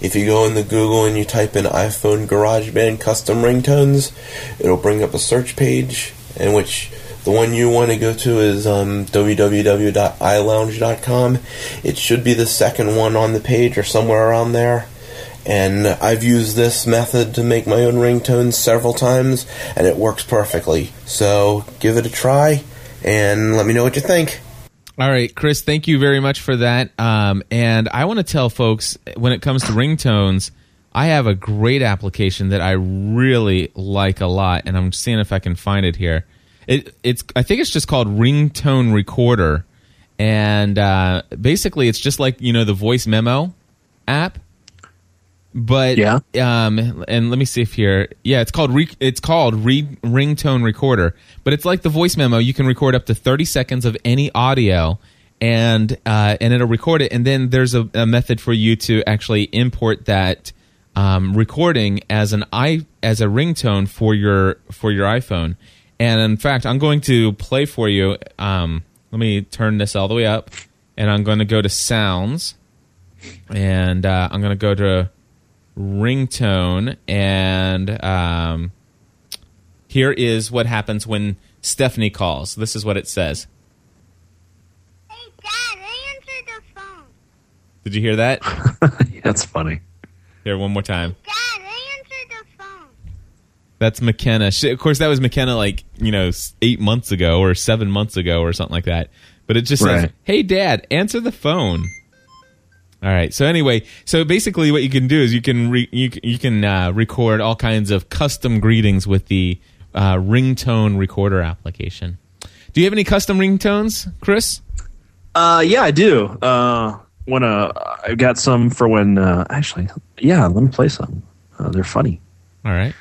If you go into Google and you type in iPhone GarageBand custom ringtones, it'll bring up a search page in which the one you want to go to is um, www.ilounge.com. It should be the second one on the page or somewhere around there. And I've used this method to make my own ringtones several times, and it works perfectly. So give it a try, and let me know what you think. All right, Chris, thank you very much for that. Um, and I want to tell folks when it comes to ringtones, I have a great application that I really like a lot, and I'm seeing if I can find it here. It, it's I think it's just called Ringtone Recorder, and uh, basically it's just like you know the voice memo app. but Yeah. um, and let me see if here, yeah, it's called re- it's called re- ringtone recorder, but it's like the voice memo. You can record up to thirty seconds of any audio, and uh, and it'll record it, and then there's a, a method for you to actually import that um, recording as an i as a ringtone for your for your iPhone. And in fact, I'm going to play for you. Um, let me turn this all the way up, and I'm going to go to sounds, and uh, I'm going to go to ringtone, and um, here is what happens when Stephanie calls. This is what it says. Hey, Dad, answer the phone. Did you hear that? That's funny. Here, one more time. Dad, answer the phone. That's McKenna. She, of course, that was McKenna like, you know, eight months ago or seven months ago or something like that. But it just says, hey, dad, answer the phone. All right. So anyway, so basically what you can do is you can re- you, you can uh, record all kinds of custom greetings with the uh, ringtone recorder application. Do you have any custom ringtones, Chris? Uh, yeah, I do. Uh, when uh, I got some for when uh, actually, yeah, let me play some. Uh, they're funny. All right.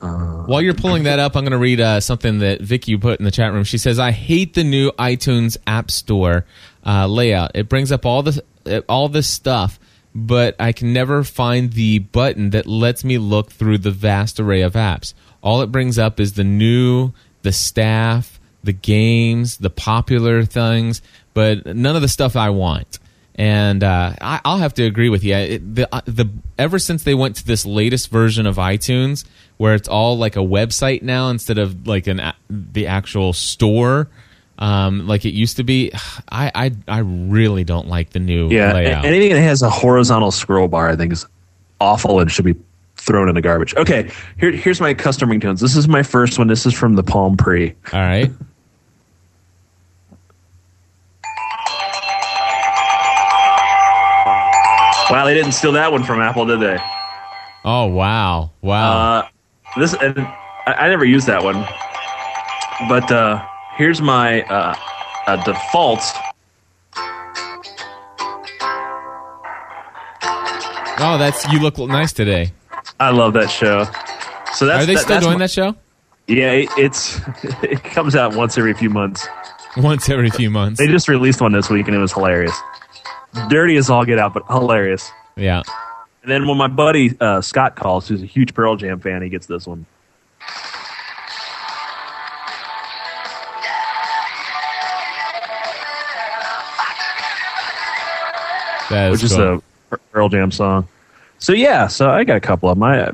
While you're pulling that up, I'm going to read uh, something that Vicky put in the chat room. She says, "I hate the new iTunes App Store uh, layout. It brings up all this all this stuff, but I can never find the button that lets me look through the vast array of apps. All it brings up is the new, the staff, the games, the popular things, but none of the stuff I want." and uh, I, I'll have to agree with you. It, the uh, the ever since they went to this latest version of iTunes, where it's all like a website now instead of like an a- the actual store, um, like it used to be. I, I I really don't like the new Yeah, layout. anything that has a horizontal scroll bar, I think, is awful and should be thrown in the garbage. Okay, here, here's my custom ringtones. This is my first one. This is from the Palm Pre. all right. Wow, they didn't steal that one from Apple, did they? Oh wow, wow. Uh, this and I, I never used that one, but uh, here's my uh, uh, default. oh, that's you look nice today. I love that show. So that's Are they that- still doing my- that show? Yeah, it, it's it comes out once every few months. Once every few months. They just released one this week and it was hilarious. Dirty as all get out, but hilarious. Yeah. And then when my buddy uh, Scott calls, who's a huge Pearl Jam fan, he gets this one. That which is is a Pearl Jam song. So yeah, so I got a couple of my,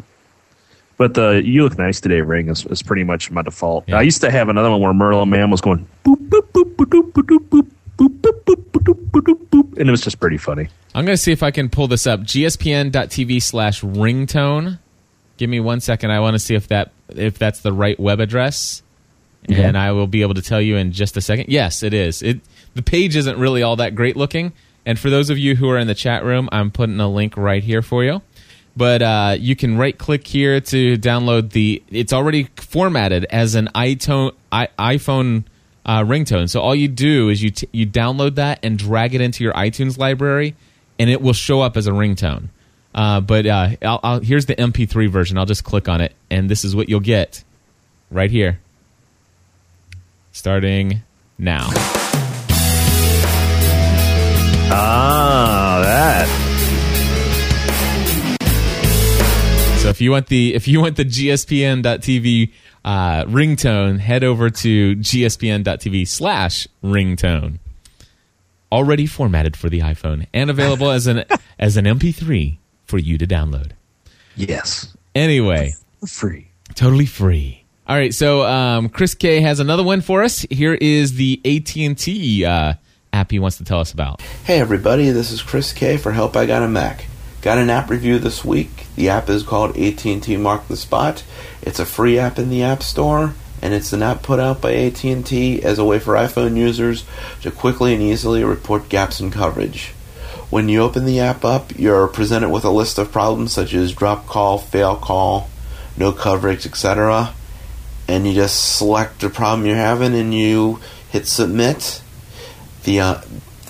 but the "You Look Nice Today" ring is, is pretty much my default. Yeah. I used to have another one where Merlin Mann was going boop boop boop boop boop boop boop boop boop boop boop boop boop boop, and it was just pretty funny. I'm going to see if I can pull this up. gspn.tv slash ringtone. Give me one second. I want to see if that if that's the right web address, and I will be able to tell you in just a second. Yes, it is. It the page isn't really all that great looking. And for those of you who are in the chat room, I'm putting a link right here for you. But uh, you can right click here to download the. It's already formatted as an iTone, I, iPhone uh, ringtone. So all you do is you t- you download that and drag it into your iTunes library, and it will show up as a ringtone. Uh, but uh, I'll, I'll, here's the MP3 version. I'll just click on it, and this is what you'll get right here. Starting now. Ah, that. So if you want the if you want the gspn.tv uh, ringtone, head over to gspn.tv slash ringtone. Already formatted for the iPhone and available as an as an MP3 for you to download. Yes, Anyway, free. totally free. All right, so um, Chris K has another one for us. Here is the AT and T uh, app he wants to tell us about. Hey everybody, this is Chris K for Help I Got a Mac. Got an app review this week. The app is called AT&T Mark the Spot. It's a free app in the App Store, and it's an app put out by AT&T as a way for iPhone users to quickly and easily report gaps in coverage. When you open the app up, you're presented with a list of problems such as drop call, fail call, no coverage, etc. And you just select the problem you're having and you hit submit. The uh,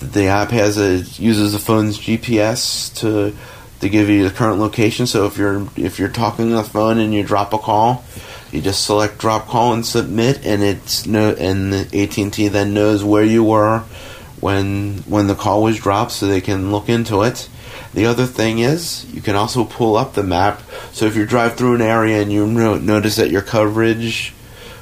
the app has a uses the phone's GPS to to give you the current location. So if you're if you're talking on the phone and you drop a call, you just select drop call and submit, and it's no and AT and T then knows where you were when when the call was dropped, so they can look into it. The other thing is you can also pull up the map. So if you drive through an area and you no- notice that your coverage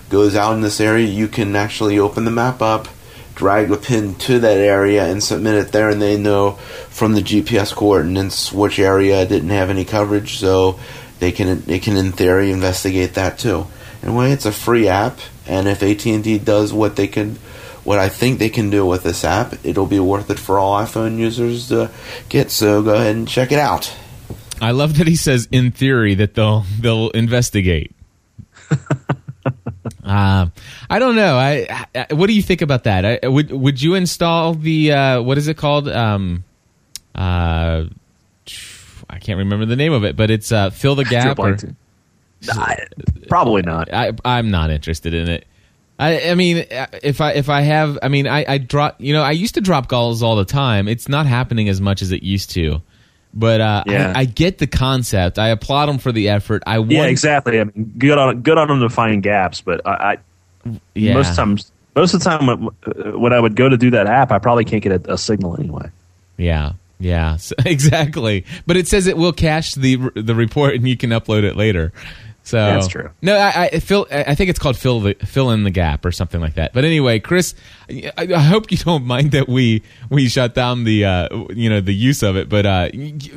goes out in this area, you can actually open the map up, drag a pin to that area, and submit it there, and they know from the GPS coordinates which area didn't have any coverage, so they can they can in theory investigate that too. Anyway, it's a free app, and if AT and T does what they can, what I think they can do with this app, it'll be worth it for all iPhone users to get. So go ahead and check it out. I love that he says in theory that they'll they'll investigate. uh, I don't know. I, I what do you think about that? I, would would you install the uh, what is it called? Um, uh, I can't remember the name of it, but it's uh, fill the gap. Or, I- probably not. I, I'm not interested in it. I, I mean, if I if I have, I mean, I, I drop. You know, I used to drop calls all the time. It's not happening as much as it used to. But uh, Yeah. I, I get the concept. I applaud them for the effort. I Yeah, want- exactly. I mean, good on good on them to find gaps, but I, I Yeah. most times most of the time when, when I would go to do that app, I probably can't get a, a signal anyway. Yeah, yeah, so, exactly. But it says it will cache the the report and you can upload it later. So That's true. No, I, I fill. I think it's called fill the fill in the gap or something like that. But anyway, Chris, I, I hope you don't mind that we we shut down the uh, you know the use of it. But uh,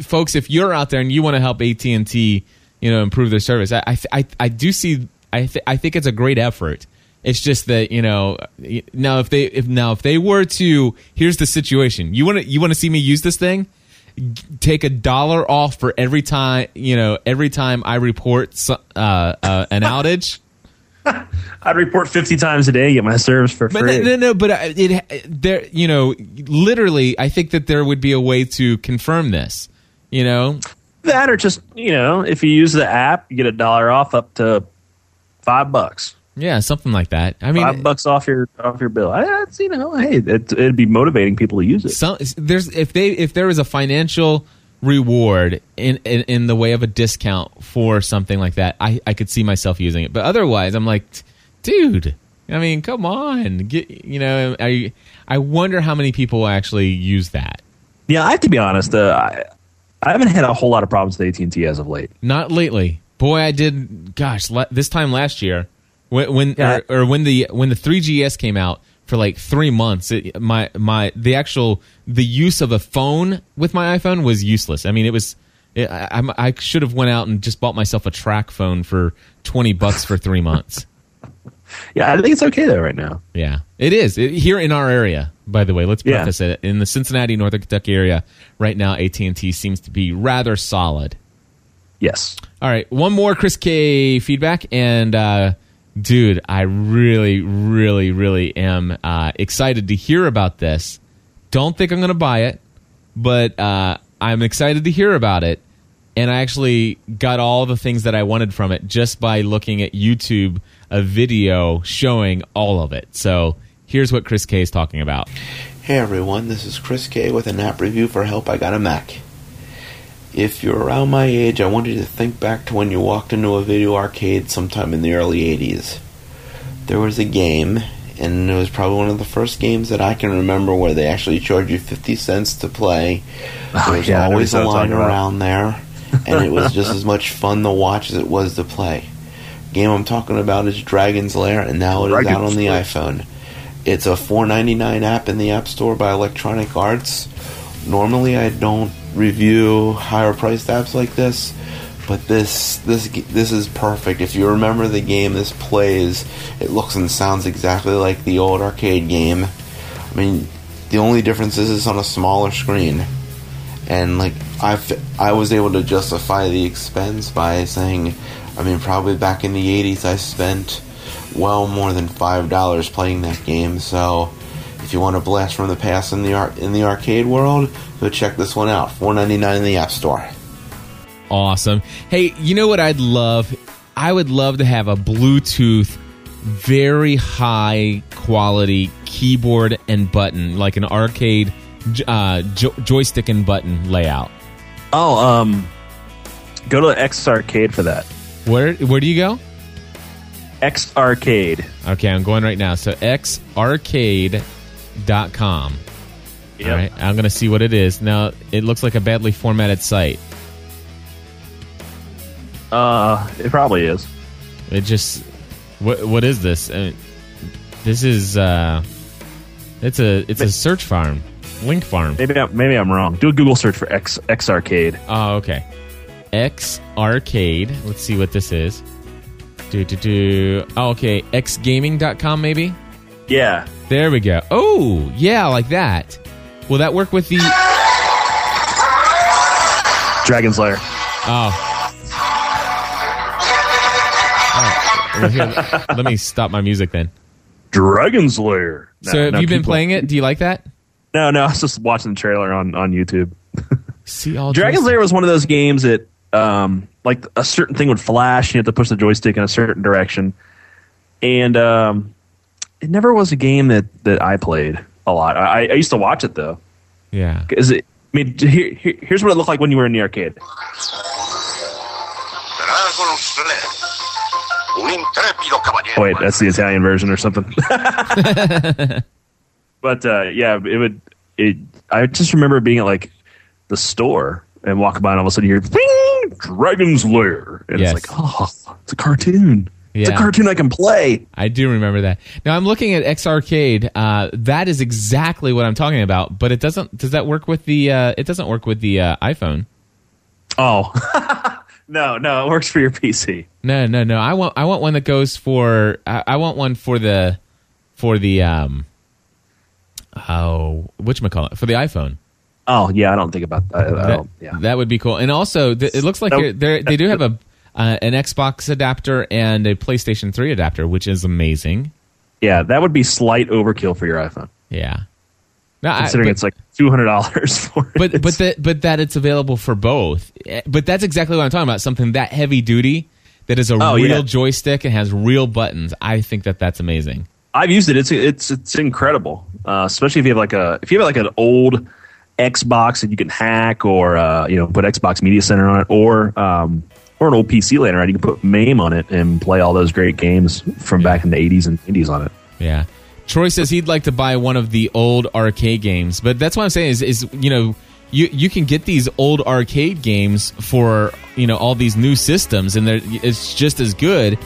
folks, if you're out there and you want to help AT and T, you know, improve their service, I I, I, do see. I th- I think it's a great effort. It's just that you know now if they if now if they were to here's the situation you want to you want to see me use this thing G- take a dollar off for every time you know every time I report uh, uh, an outage. I'd report fifty times a day, get my service for But free. no, no, no, but uh, it there you know literally I think that there would be a way to confirm this. You know, That or just you know, if you use the app, you get a dollar off up to five bucks. Yeah, something like that. I mean, five bucks off your off your bill. I, that's you know, hey, it, it'd be motivating people to use it. some there's if they if there was a financial reward in, in in the way of a discount for something like that i i could see myself using it but otherwise i'm like dude i mean come on get you know i i wonder how many people actually use that Yeah, I have to be honest. Uh, I I haven't had a whole lot of problems with AT and T as of late. not lately boy i did gosh la- this time last year when, when Yeah. or, or when the when the 3gs came out for like three months it, my my the actual the use of a phone with my iphone was useless i mean it was it, I, I'm- should have went out and just bought myself a TracFone for 20 bucks for three months Yeah, I think it's okay though right now. yeah it is It- here in our area by the way let's Yeah. preface it in the cincinnati northern kentucky area right now at&t seems to be rather solid Yes. All right, one more Chris K feedback, and uh, dude, I really, really, really am uh, excited to hear about this. Don't think I'm going to buy it, but uh, I'm excited to hear about it. And I actually got all the things that I wanted from it just by looking at YouTube, a video showing all of it. So here's what Chris K is talking about. Hey everyone, this is Chris K with an app review for Help I Got a Mac. If you're around my age, I want you to think back to when you walked into a video arcade sometime in the early 80s. There was a game, and it was probably one of the first games that I can remember where they actually charged you 50 cents to play. Oh, There was yeah, always a line around there, and it was just as much fun to watch as it was to play. Game I'm talking about is Dragon's Lair, and now it is out on the iPhone. It's a $4.99 app in the App Store by Electronic Arts. Normally, I don't review higher priced apps like this, but this this this is perfect. If you remember the game, this plays. It looks and sounds exactly like the old arcade game. I mean, the only difference is it's on a smaller screen, and like I I was able to justify the expense by saying, I mean, probably back in the '80s, I spent well more than five dollars playing that game. So, if you want a blast from the past in the ar- in the arcade world, go check this one out. Four ninety nine in the App Store. Awesome. Hey, you know what I'd love? I would love to have a Bluetooth, very high quality keyboard and button, like an arcade uh, jo- joystick and button layout. Oh, um, go to X Arcade for that. Where where do you go? X Arcade. Okay, I'm going right now. So xarcade.com. Yep. All right, I'm going to see what it is. Now, it looks like a badly formatted site. Uh, it probably is. It just what what is this? I mean, this is uh it's a it's a search farm. Link farm. Maybe I'm, maybe I'm wrong. Do a Google search for X X Arcade. Oh, okay. X Arcade. Let's see what this is. Do do do. Oh, okay. Xgaming.com maybe? Yeah. There we go. Oh, yeah, like that. Will that work with the Dragon's Lair. Oh. All right. Here, let me stop my music then. Dragon's Lair. No, so, have no, you been playing it? Do you like that? No, no. I was just watching the trailer on on YouTube. See all Dragon joystick- Slayer was one of those games that, um, like a certain thing would flash, and you have to push the joystick in a certain direction, and um, it never was a game that that I played a lot. I, I used to watch it though. Yeah. Is it? I mean, here, here- here's what it looked like when you were in the arcade. Dragon's Lair. Un intrépido caballero. Oh, wait, that's the Italian version or something. but uh, yeah, it would. It. I just remember being at like the store and walking by, and all of a sudden you hear "Bing! Dragon's Lair, and Yes. it's like, oh, it's a cartoon. It's a cartoon I can play. I do remember that. Now I'm looking at X Arcade. Uh, that is exactly what I'm talking about. But it doesn't. Does that work with the? Uh, it doesn't work with the uh, iPhone. Oh, no, no, it works for your PC. No, no, no. I want. I want one that goes for. I, I want one for the, for the. Um, oh, which call it for the iPhone. Oh, yeah, I don't think about that. That, yeah, that would be cool. And also, th- it looks like Nope. they do have a uh, an Xbox adapter and a PlayStation 3 adapter, which is amazing. yeah, that would be slight overkill for your iPhone, Yeah. No, I- considering but- it's like two hundred dollars for it. but but that but that it's available for both. Eh, But that's exactly what I'm talking about. Something that heavy duty that is a Oh, real yeah. joystick and has real buttons. I think that that's amazing. I've used it. It's it's it's incredible, uh, especially if you have like a if you have like an old Xbox that you can hack or uh, you know put Xbox Media Center on it, or um, or an old PC laying around. You can put MAME on it and play all those great games from back in the 80s and 90s on it. Yeah. Troy says he'd like to buy one of the old arcade games, but that's what I'm saying is is you know you you can get these old arcade games for you know all these new systems and they're, it's just as good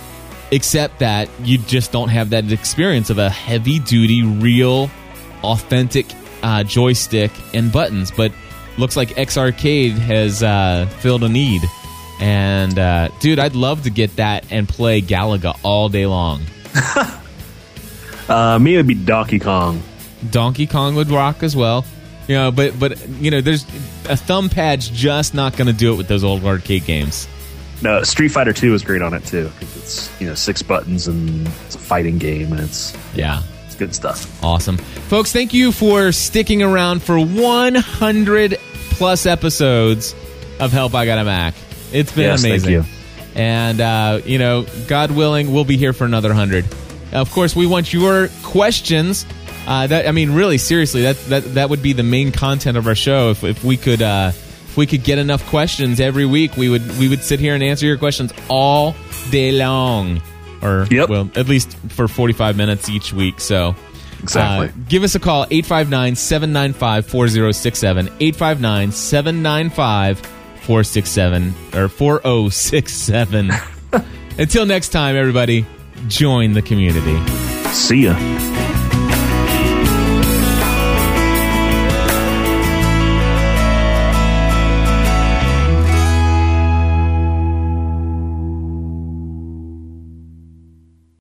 except that you just don't have that experience of a heavy duty real authentic uh, joystick and buttons but looks like X Arcade has uh, filled a need and uh, dude I'd love to get that and play Galaga all day long Uh, me, it would be Donkey Kong. Donkey Kong would rock as well. You know, but but you know, there's a thumb pad's just not going to do it with those old arcade games. No, Street Fighter 2 is great on it too. It's you know six buttons and it's a fighting game and it's Yeah, it's good stuff. awesome, folks. Thank you for sticking around for 100 plus episodes of Help I Got a Mac. It's been Yes, thank amazing. you. And uh, you know, God willing, we'll be here for another hundred. Of course, we want your questions. Uh, that I mean, really, seriously, that that that would be the main content of our show. If if we could uh, if we could get enough questions every week, we would we would sit here and answer your questions all day long, or Yep. well, at least for forty five minutes each week. So. Exactly. Uh, give us a call 859 795 4067 859 795 467 or 4067 Until next time, everybody, join the community. See ya.